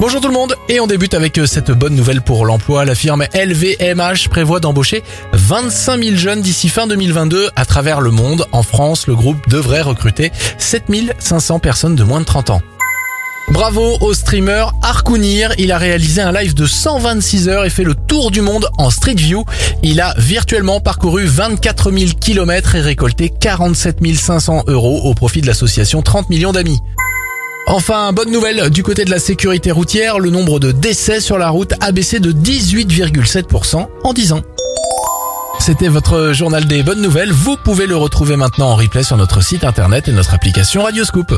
Bonjour tout le monde et on débute avec euh, cette bonne nouvelle pour l'emploi. La firme LVMH prévoit d'embaucher 25 000 jeunes d'ici fin 2022 à travers le monde. En France, le groupe devrait recruter 7 500 personnes de moins de 30 ans. Bravo au streamer Arkounir, il a réalisé un live de 126 heures et fait le tour du monde en Street View. Il a virtuellement parcouru 24 000 km et récolté 47 500 euros au profit de l'association 30 millions d'amis. Enfin, bonne nouvelle, du côté de la sécurité routière, le nombre de décès sur la route a baissé de 18,7% en 10 ans. C'était votre journal des bonnes nouvelles, vous pouvez le retrouver maintenant en replay sur notre site internet et notre application Radioscoop.